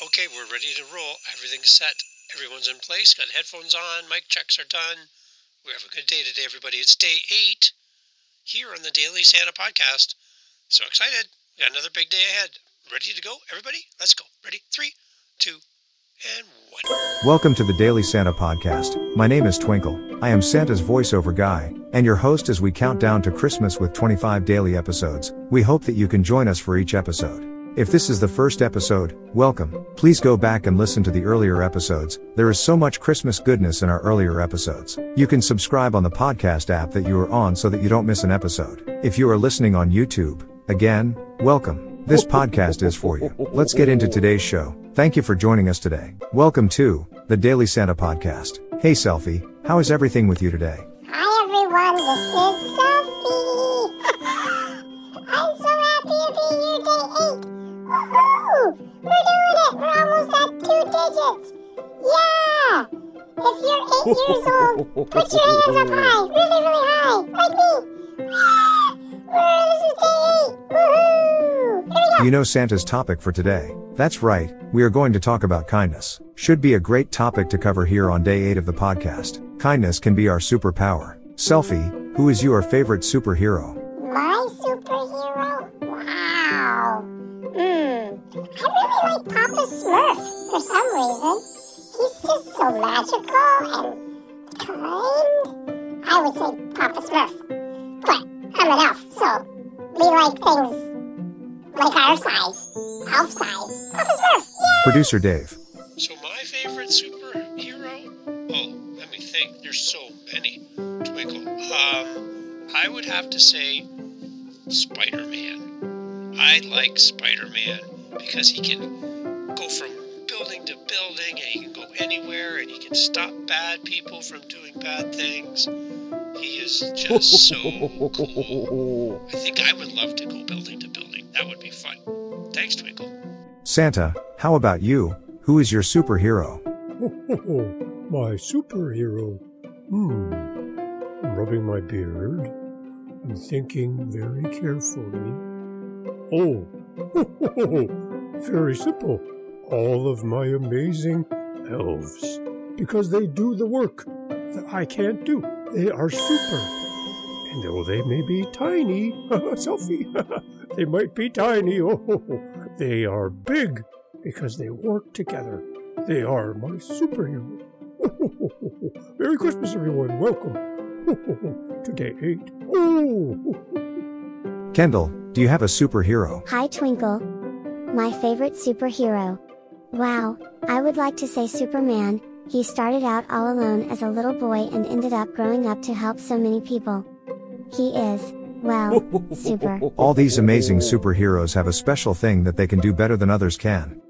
Okay, we're ready to roll. Everything's set. Everyone's in place. Got headphones on. Mic checks are done. We have a good day today, everybody. It's day eight here on the Daily Santa podcast. So excited. We got another big day ahead. Ready to go, everybody? Let's go. Ready? Three, two, and one. Welcome to the Daily Santa podcast. My name is Twinkle. I am Santa's voiceover guy, and your host as we count down to Christmas with 25 daily episodes. We hope that you can join us for each episode. If this is the first episode, welcome. Please go back and listen to the earlier episodes. There is so much Christmas goodness in our earlier episodes. You can subscribe on the podcast app that you are on so that you don't miss an episode. If you are listening on YouTube, again, welcome. This podcast is for you. Let's get into today's show. Thank you for joining us today. Welcome to the Daily Santa podcast. Hey Selfie, how is everything with you today? Hi everyone, this is Selfie. Woohoo! We're doing it. We're almost at two digits. Yeah! If you're eight years old, put your hands up high, really, really high, like me. Yeah! This is day eight. Woohoo! Here we go. You know Santa's topic for today. That's right, we are going to talk about kindness. Should be a great topic to cover here on day 8 of the podcast. Kindness can be our superpower. Selfie, who is your favorite superhero? My like Papa Smurf for some reason. He's just so magical and kind. I would say Papa Smurf. But I'm an elf, so we like things like our size. Elf size. Papa Smurf. Yeah. Producer Dave. So, my favorite superhero? Oh, let me think. There's so many. Twinkle. Um, I would have to say Spider Man. I like Spider Man because he can go from building to building and he can go anywhere and he can stop bad people from doing bad things. He is just so cool. I think I would love to go building to building. That would be fun. Thanks, Twinkle. Santa, how about you? Who is your superhero? my superhero. Hmm. I'm rubbing my beard. I'm thinking very carefully. Oh, very simple. All of my amazing elves. Because they do the work that I can't do. They are super. And though they may be tiny, selfie, they might be tiny. Oh, they are big because they work together. They are my superhero. Oh, Merry Christmas, everyone. Welcome to day eight. Oh, Kendall, do you have a superhero? Hi, Twinkle. My favorite superhero. Wow, I would like to say Superman. He started out all alone as a little boy and ended up growing up to help so many people. He is, well, super. All these amazing superheroes have a special thing that they can do better than others can.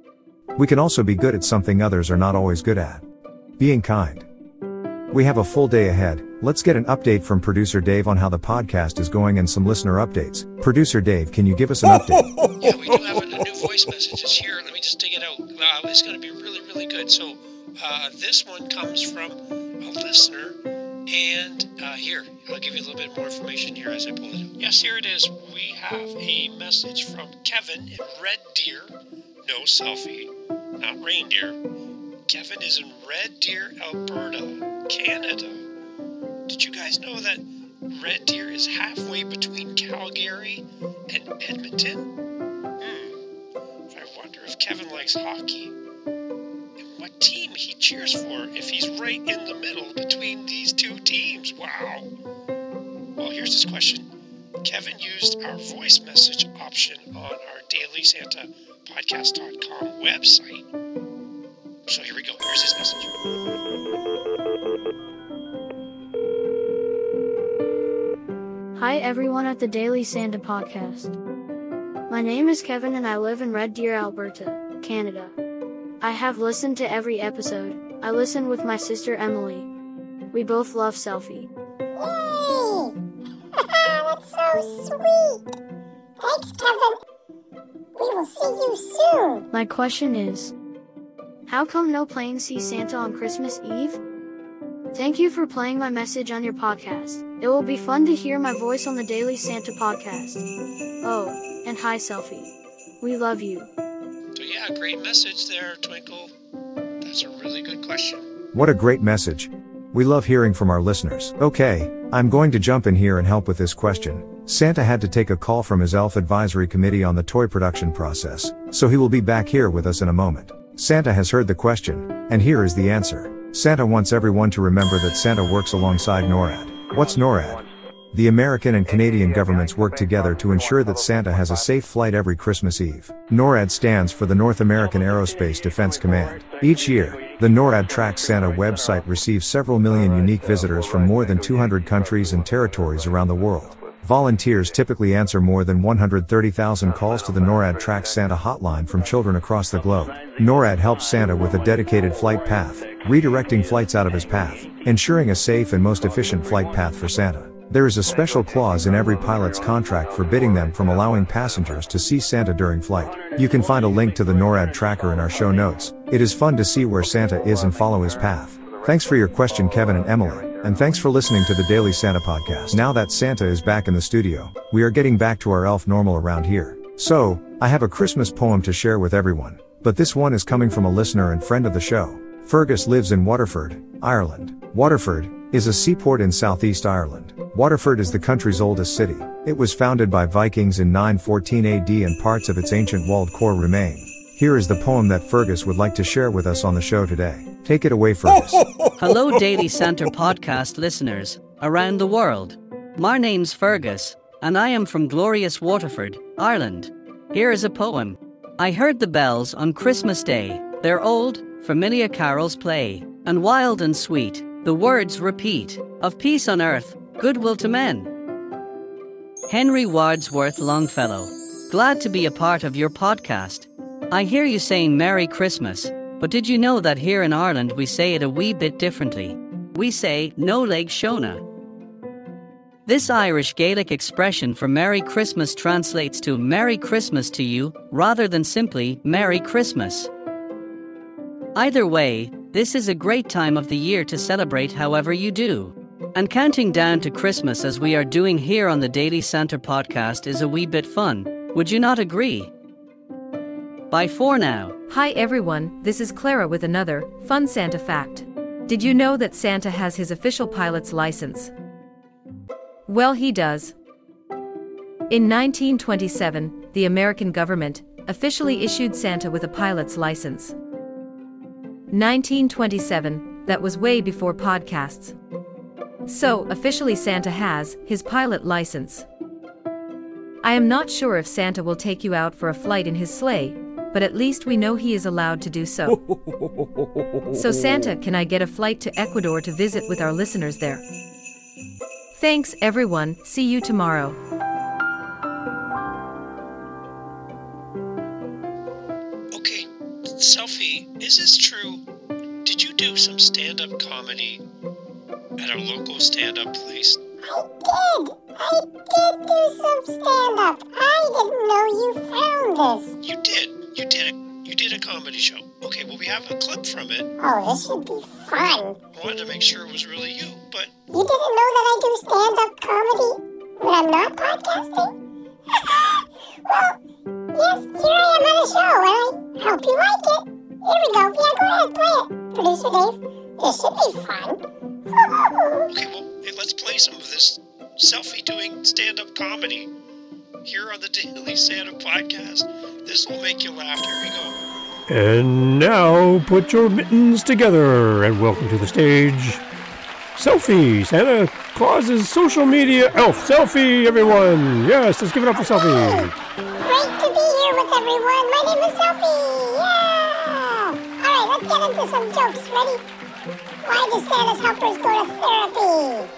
We can also be good at something others are not always good at. Being kind. We have a full day ahead. Let's get an update from producer Dave on how the podcast is going and some listener updates. Producer Dave, can you give us an update? Yeah, voice message. It's here. Let me just dig it out. Uh, it's going to be really, really good. So, uh, this one comes from a listener. And uh, here, I'll give you a little bit more information here as I pull it out. Yes, here it is. We have a message from Kevin in Red Deer. No selfie, not reindeer. Kevin is in Red Deer, Alberta, Canada. Did you guys know that Red Deer is halfway between Calgary and Edmonton? If Kevin likes hockey and what team he cheers for if he's right in the middle between these two teams. Wow. Well, here's his question. Kevin used our voice message option on our Daily Santa Podcast.com website. So here we go. Here's his message. Hi, everyone at the Daily Santa podcast. My name is Kevin and I live in Red Deer, Alberta, Canada. I have listened to every episode. I listen with my sister Emily. We both love Selfie. Yay! That's so sweet. Thanks, Kevin. We will see you soon. My question is How come no plane sees Santa on Christmas Eve? Thank you for playing my message on your podcast. It will be fun to hear my voice on the Daily Santa podcast. Oh, and hi, Selfie. We love you. So yeah, great message there, Twinkle. That's a really good question. What a great message. We love hearing from our listeners. Okay, I'm going to jump in here and help with this question. Santa had to take a call from his elf advisory committee on the toy production process, so he will be back here with us in a moment. Santa has heard the question, and here is the answer. Santa wants everyone to remember that Santa works alongside NORAD. What's NORAD? The American and Canadian governments work together to ensure that Santa has a safe flight every Christmas Eve. NORAD stands for the North American Aerospace Defense Command. Each year, the NORAD Tracks Santa website receives several million unique visitors from more than 200 countries and territories around the world. Volunteers typically answer more than 130,000 calls to the NORAD Tracks Santa hotline from children across the globe. NORAD helps Santa with a dedicated flight path, redirecting flights out of his path, ensuring a safe and most efficient flight path for Santa. There is a special clause in every pilot's contract forbidding them from allowing passengers to see Santa during flight. You can find a link to the NORAD tracker in our show notes. It is fun to see where Santa is and follow his path. Thanks for your question, Kevin and Emily. And thanks for listening to the Daily Santa podcast. Now that Santa is back in the studio, we are getting back to our elf normal around here. So, I have a Christmas poem to share with everyone. But this one is coming from a listener and friend of the show. Fergus lives in Waterford, Ireland. Waterford is a seaport in southeast Ireland. Waterford is the country's oldest city. It was founded by Vikings in 914 AD and parts of its ancient walled core remain. Here is the poem that Fergus would like to share with us on the show today. Take it away, Fergus. Hello, Daily Santa podcast listeners around the world. My name's Fergus, and I am from glorious Waterford, Ireland. Here is a poem. I heard the bells on Christmas Day. They're old, familiar carols play, and wild and sweet. The words repeat of peace on earth, goodwill to men. Henry Wadsworth Longfellow, glad to be a part of your podcast. I hear you saying Merry Christmas, but did you know that here in Ireland we say it a wee bit differently? We say Nollaig Shona. This Irish Gaelic expression for Merry Christmas translates to Merry Christmas to you rather than simply Merry Christmas. Either way, this is a great time of the year to celebrate however you do. And counting down to Christmas as we are doing here on the Daily Santa podcast is a wee bit fun. Would you not agree? Bye for now. Hi everyone, this is Clara with another fun Santa fact. Did you know that Santa has his official pilot's license? Well, he does. In 1927, the American government officially issued Santa with a pilot's license. 1927, that was way before podcasts. So, officially, Santa has his pilot license. I am not sure if Santa will take you out for a flight in his sleigh, but at least we know he is allowed to do so. so, Santa, can I get a flight to Ecuador to visit with our listeners there? Thanks, everyone. See you tomorrow. Okay, Selfie, is this true? Comedy at a local stand up place? I did. I did do some stand up. I didn't know you found this. You did. You did a you did a comedy show. Okay, well we have a clip from it. Oh, this should be fun. I wanted to make sure it was really you, but You didn't know that I do stand up comedy when I'm not podcasting? well, yes, here I am on a show, and I hope you like it. Here we go. Yeah, go ahead, play it. Producer Dave, this should be fun. okay, well hey, let's play some of this selfie doing stand up comedy here on the Daily Santa podcast. This will make you laugh. Here we go. And now put your mittens together and welcome to the stage. Selfie, Santa Claus's social media elf. Selfie, everyone. Yes, let's give it up for Selfie. Oh, great to be here with everyone. My name is Selfie. Yeah. All right, let's get into some jokes. Ready? Why do Santa's helpers go to therapy?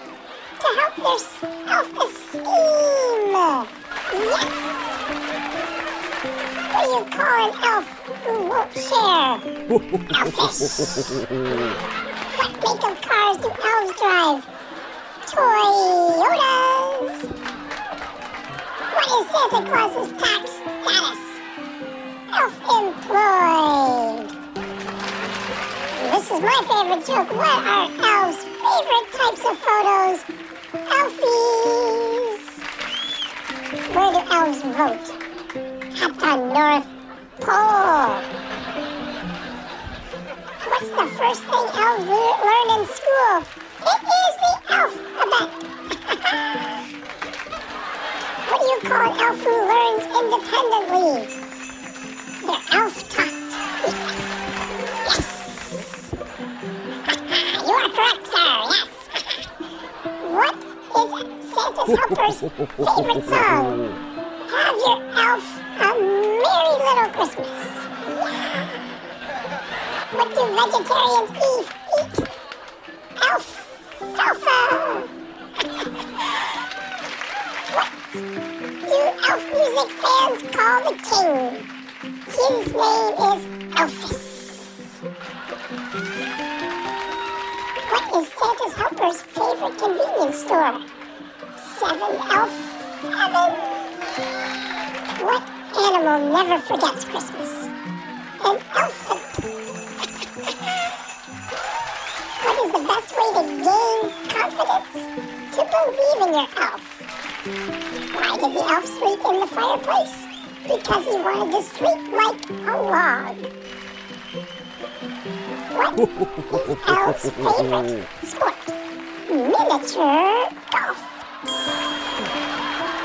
To help their self-esteem. Yes. What do you call an elf who won't share? Elfish. What make of cars do elves drive? Toyotas. What is Santa Claus's tax status? Self-employed. This is my favorite joke. What are elves' favorite types of photos? Elfies. Where do elves vote? At the North Pole. What's the first thing elves le- learn in school? It is the alphabet. what do you call an elf who learns independently? Helper's favorite song? Have your elf a merry little Christmas. Yeah. What do vegetarians eat? Eat alfalfa. what do elf music fans call the king? His name is Elvis. What is Santa's helper's favorite convenience store? Seven Elf Heaven. What animal never forgets Christmas? An elephant. what is the best way to gain confidence? To believe in your elf. Why did the elf sleep in the fireplace? Because he wanted to sleep like a log. What is elf's favorite sport? Miniature golf.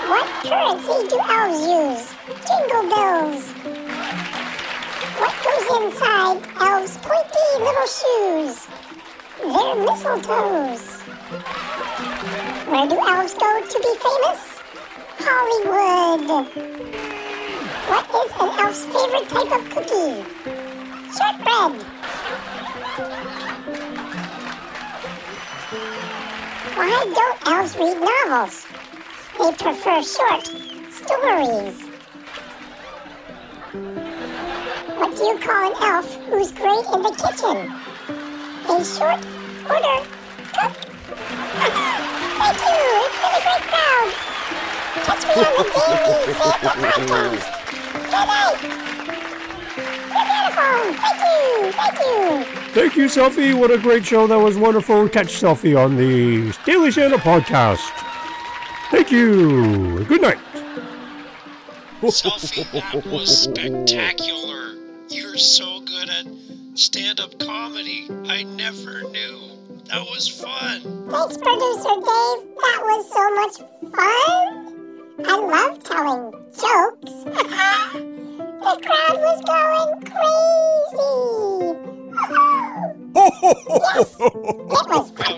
What currency do elves use? Jingle bells. What goes inside elves' pointy little shoes? Their mistletoes. Where do elves go to be famous? Hollywood. What is an elf's favorite type of cookie? Shortbread. Why don't elves read novels? They prefer short stories. What do you call an elf who's great in the kitchen? A short order cook. Thank you. It's been a great crowd. Catch me on the Daily Santa podcast. Good night. You're beautiful. Thank you. Thank you. Thank you, Selfie. What a great show. That was wonderful. Catch Selfie on the Daily Santa podcast. Thank you. Good night. Selfie, that was spectacular. You're so good at stand up comedy. I never knew. That was fun. Thanks, producer Dave. That was so much fun. I love telling jokes. the crowd was going crazy.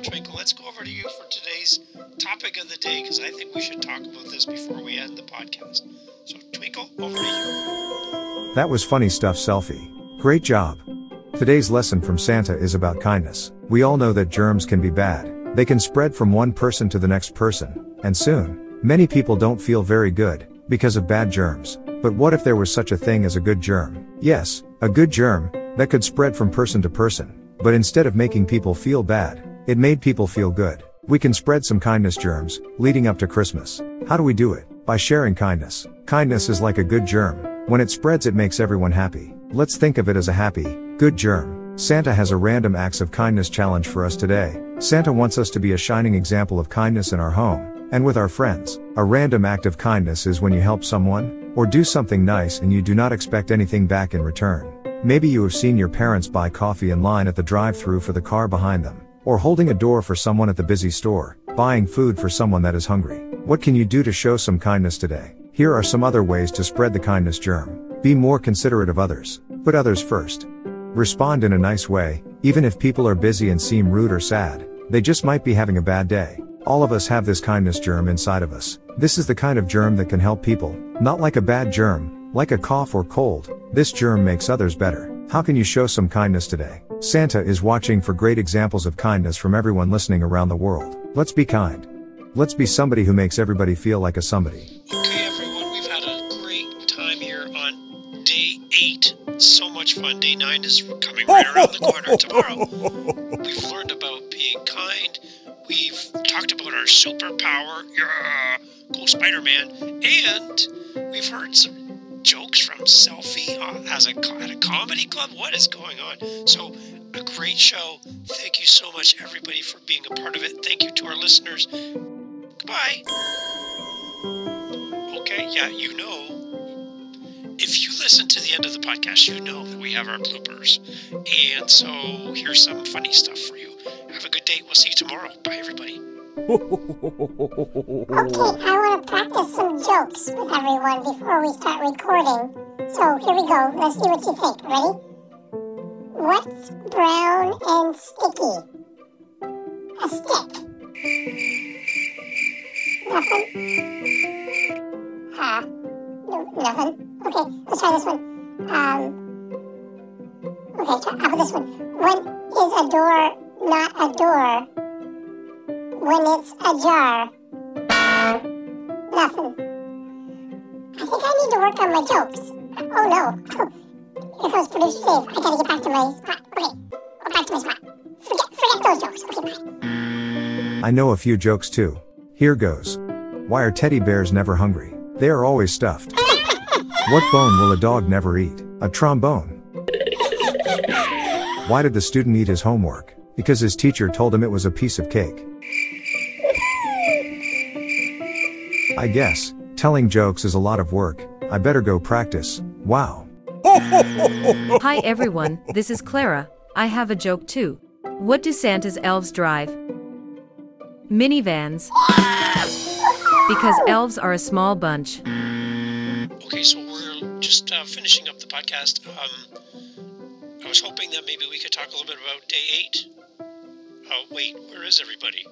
Twinkle, let's go over to you for today's topic of the day because I think we should talk about this before we end the podcast. So, Twinkle, over to you. That was funny stuff, Selfie. Great job. Today's lesson from Santa is about kindness. We all know that germs can be bad. They can spread from one person to the next person, and soon, many people don't feel very good because of bad germs. But what if there was such a thing as a good germ? Yes, a good germ that could spread from person to person. But instead of making people feel bad, it made people feel good. We can spread some kindness germs leading up to Christmas. How do we do it? By sharing kindness. Kindness is like a good germ. When it spreads, it makes everyone happy. Let's think of it as a happy, good germ. Santa has a random acts of kindness challenge for us today. Santa wants us to be a shining example of kindness in our home and with our friends. A random act of kindness is when you help someone or do something nice and you do not expect anything back in return. Maybe you have seen your parents buy coffee in line at the drive-through for the car behind them, or holding a door for someone at the busy store, buying food for someone that is hungry. What can you do to show some kindness today? Here are some other ways to spread the kindness germ. Be more considerate of others. Put others first. Respond in a nice way, even if people are busy and seem rude or sad. They just might be having a bad day. All of us have this kindness germ inside of us. This is the kind of germ that can help people, not like a bad germ, like a cough or cold. This germ makes others better. How can you show some kindness today? Santa is watching for great examples of kindness from everyone listening around the world. Let's be kind. Let's be somebody who makes everybody feel like a somebody. Okay, everyone, we've had a great time here on day eight. So much fun. Day nine is coming right around the corner tomorrow. We've learned about being kind. We've talked about our superpower. Yeah, go Spider Man. And we've heard some jokes from Selfie as a, at a comedy club. What is going on? So, a great show. Thank you so much, everybody, for being a part of it. Thank you to our listeners. Goodbye. Okay, yeah, you know. if you listen to the end of the podcast, you know that we have our bloopers. And so here's some funny stuff for you. Have a good day. We'll see you tomorrow. Bye, everybody. Okay, I want to practice some jokes with everyone before we start recording. So here we go. Let's see what you think. Ready? What's brown and sticky? A stick. Nothing? Huh? No, nothing? Okay, let's try this one. Um, okay, try, how about this one? When is a door not a door? When it's ajar? Nothing. I think I need to work on my jokes. Oh no. Oh, Here comes producer Dave. I gotta get back to my spot. Okay, go back to my spot. Forget, forget those jokes. Okay, bye. I know a few jokes too. Here goes. Why are teddy bears never hungry? They are always stuffed. What bone will a dog never eat? A trombone. Why did the student eat his homework? Because his teacher told him it was a piece of cake. I guess, telling jokes is a lot of work. I better go practice. Wow. Hi everyone, this is Clara. I have a joke too. What do Santa's elves drive? Minivans. Because elves are a small bunch. Okay, so we're just uh, finishing up the podcast. Um, I was hoping that maybe we could talk a little bit about day eight. Oh, wait, where is everybody?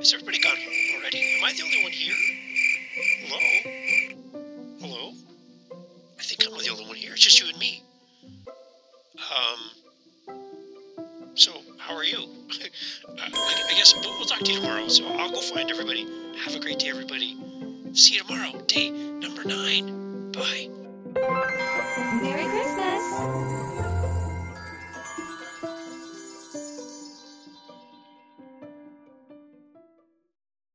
Is everybody gone home already? Am I the only one here? Hello? Hello? I think I'm the only one here. It's just you and me. Um, so, how are you? I, I guess we'll talk to you tomorrow. So I'll go find everybody. Have a great day, everybody. See you tomorrow. Day number nine. Bye. Merry Christmas!